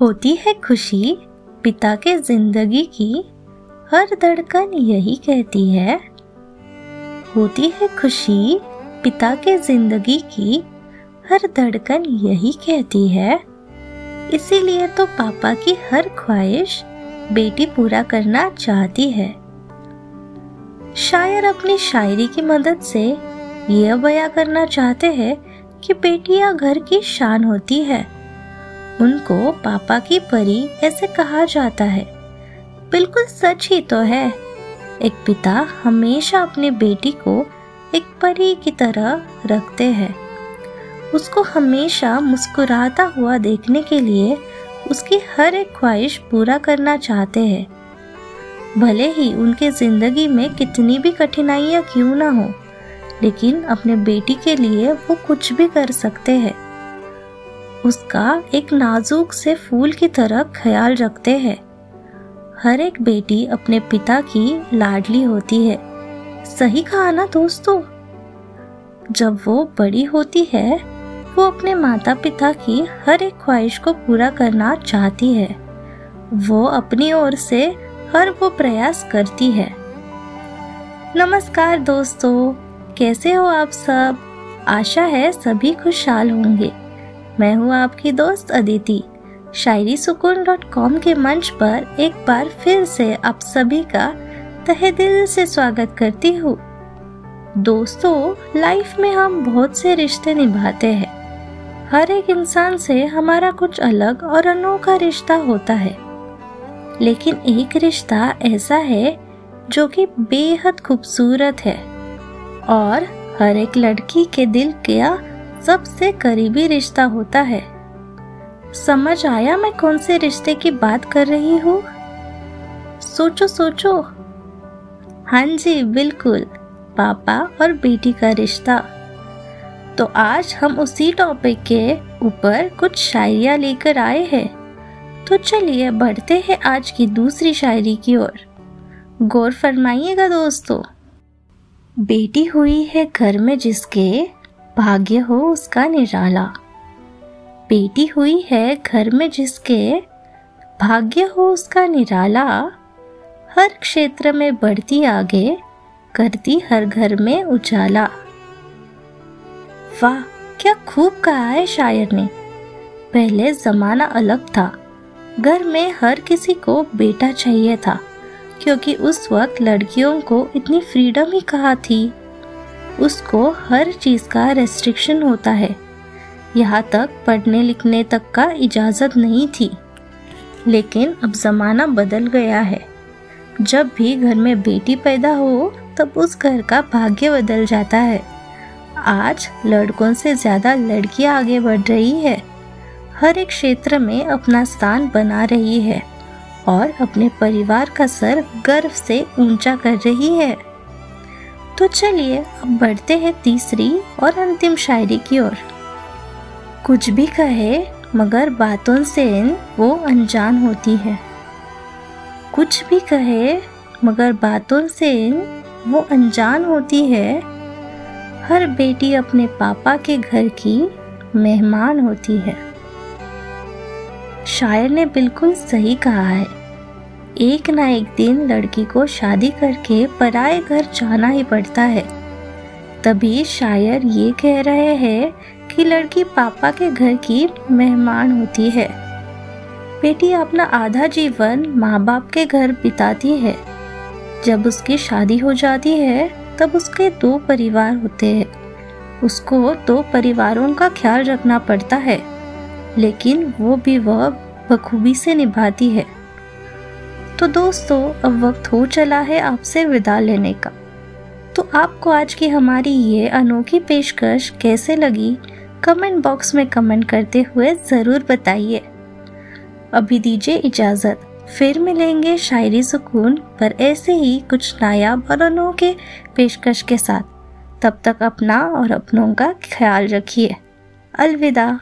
होती है खुशी, पिता के ज़िंदगी की हर धड़कन यही कहती है। होती है खुशी, पिता के ज़िंदगी की हर धड़कन यही कहती है। इसीलिए तो पापा की हर ख्वाहिश बेटी पूरा करना चाहती है। शायर अपनी शायरी की मदद से यह बया करना चाहते हैं कि बेटियाँ घर की शान होती है। उनको पापा की परी ऐसे कहा जाता है। बिल्कुल सच ही तो है। एक पिता हमेशा अपनी बेटी को एक परी की तरह रखते हैं। उसको हमेशा मुस्कुराता हुआ देखने के लिए उसकी हर एक ख्वाहिश पूरा करना चाहते हैं। भले ही उनके ज़िंदगी में कितनी भी कठिनाइयाँ क्यों ना हो, लेकिन अपने बेटी के लिए वो कुछ भी कर सकते हैं। उसका एक नाजुक से फूल की तरह ख्याल रखते हैं। हर एक बेटी अपने पिता की लाडली होती है। सही कहा ना दोस्तों? जब वो बड़ी होती है, वो अपने माता पिता की हर एक ख्वाहिश को पूरा करना चाहती है। वो अपनी ओर से हर वो प्रयास करती है। नमस्कार दोस्तों, कैसे हो आप सब? आशा है सभी खुशहाल होंगे। मैं हूँ आपकी दोस्त अदिति। शायरी सुकून डॉट कॉम के मंच पर एक बार फिर से आप सभी का तहे दिल से स्वागत करती हूँ। दोस्तों लाइफ में हम बहुत से रिश्ते निभाते हैं। हर एक इंसान से हमारा कुछ अलग और अनोखा रिश्ता होता है। लेकिन एक रिश्ता ऐसा है जो कि बेहद खूबसूरत है। और हर एक लड़की के दिल का सबसे करीबी रिश्ता होता है। समझ आया मैं कौन से रिश्ते की बात कर रही हूँ? सोचो सोचो। हाँ जी, बिल्कुल, पापा और बेटी का रिश्ता। तो आज हम उसी टॉपिक के ऊपर कुछ शायरिया लेकर आए हैं। तो चलिए बढ़ते हैं आज की दूसरी शायरी की ओर। गौर फरमाइएगा दोस्तों। बेटी हुई है घर में जिसके भाग्य हो उसका निराला। बेटी हुई है घर में जिसके भाग्य हो उसका निराला, हर क्षेत्र में बढ़ती आगे, करती हर घर में उजाला। वाह, क्या खूब कहा है शायर ने। पहले जमाना अलग था। घर में हर किसी को बेटा चाहिए था, क्योंकि उस वक्त लड़कियों को इतनी फ्रीडम ही कहा थी। उसको हर चीज़ का रेस्ट्रिक्शन होता है। यहाँ तक पढ़ने लिखने तक का इजाज़त नहीं थी। लेकिन अब ज़माना बदल गया है। जब भी घर में बेटी पैदा हो, तब उस घर का भाग्य बदल जाता है। आज लड़कों से ज़्यादा लड़कियाँ आगे बढ़ रही है। हर एक क्षेत्र में अपना स्थान बना रही है और अपने परिवार का सर गर्व से ऊँचा कर रही है। तो चलिए, अब बढ़ते हैं तीसरी और अंतिम शायरी की ओर। कुछ भी कहे, मगर बातों से वो अनजान होती है। कुछ भी कहे, मगर बातों से वो अनजान होती है। हर बेटी अपने पापा के घर की मेहमान होती है। शायर ने बिल्कुल सही कहा है। एक ना एक दिन लड़की को शादी करके पराए घर जाना ही पड़ता है। तभी शायर ये कह रहे हैं कि लड़की पापा के घर की मेहमान होती है। बेटी अपना आधा जीवन माँ बाप के घर बिताती है। जब उसकी शादी हो जाती है, तब उसके दो परिवार होते हैं। उसको दो परिवारों का ख्याल रखना पड़ता है, लेकिन वो भी वह बखूबी से निभाती है। तो दोस्तों, अब वक्त हो चला है आपसे विदा लेने का। तो आपको आज की हमारी ये अनोखी पेशकश कैसे लगी, कमेंट बॉक्स में कमेंट करते हुए ज़रूर बताइए। अभी दीजिए इजाज़त। फिर मिलेंगे शायरी सुकून पर ऐसे ही कुछ नायाब और अनोखे पेशकश के साथ। तब तक अपना और अपनों का ख्याल रखिए। अलविदा।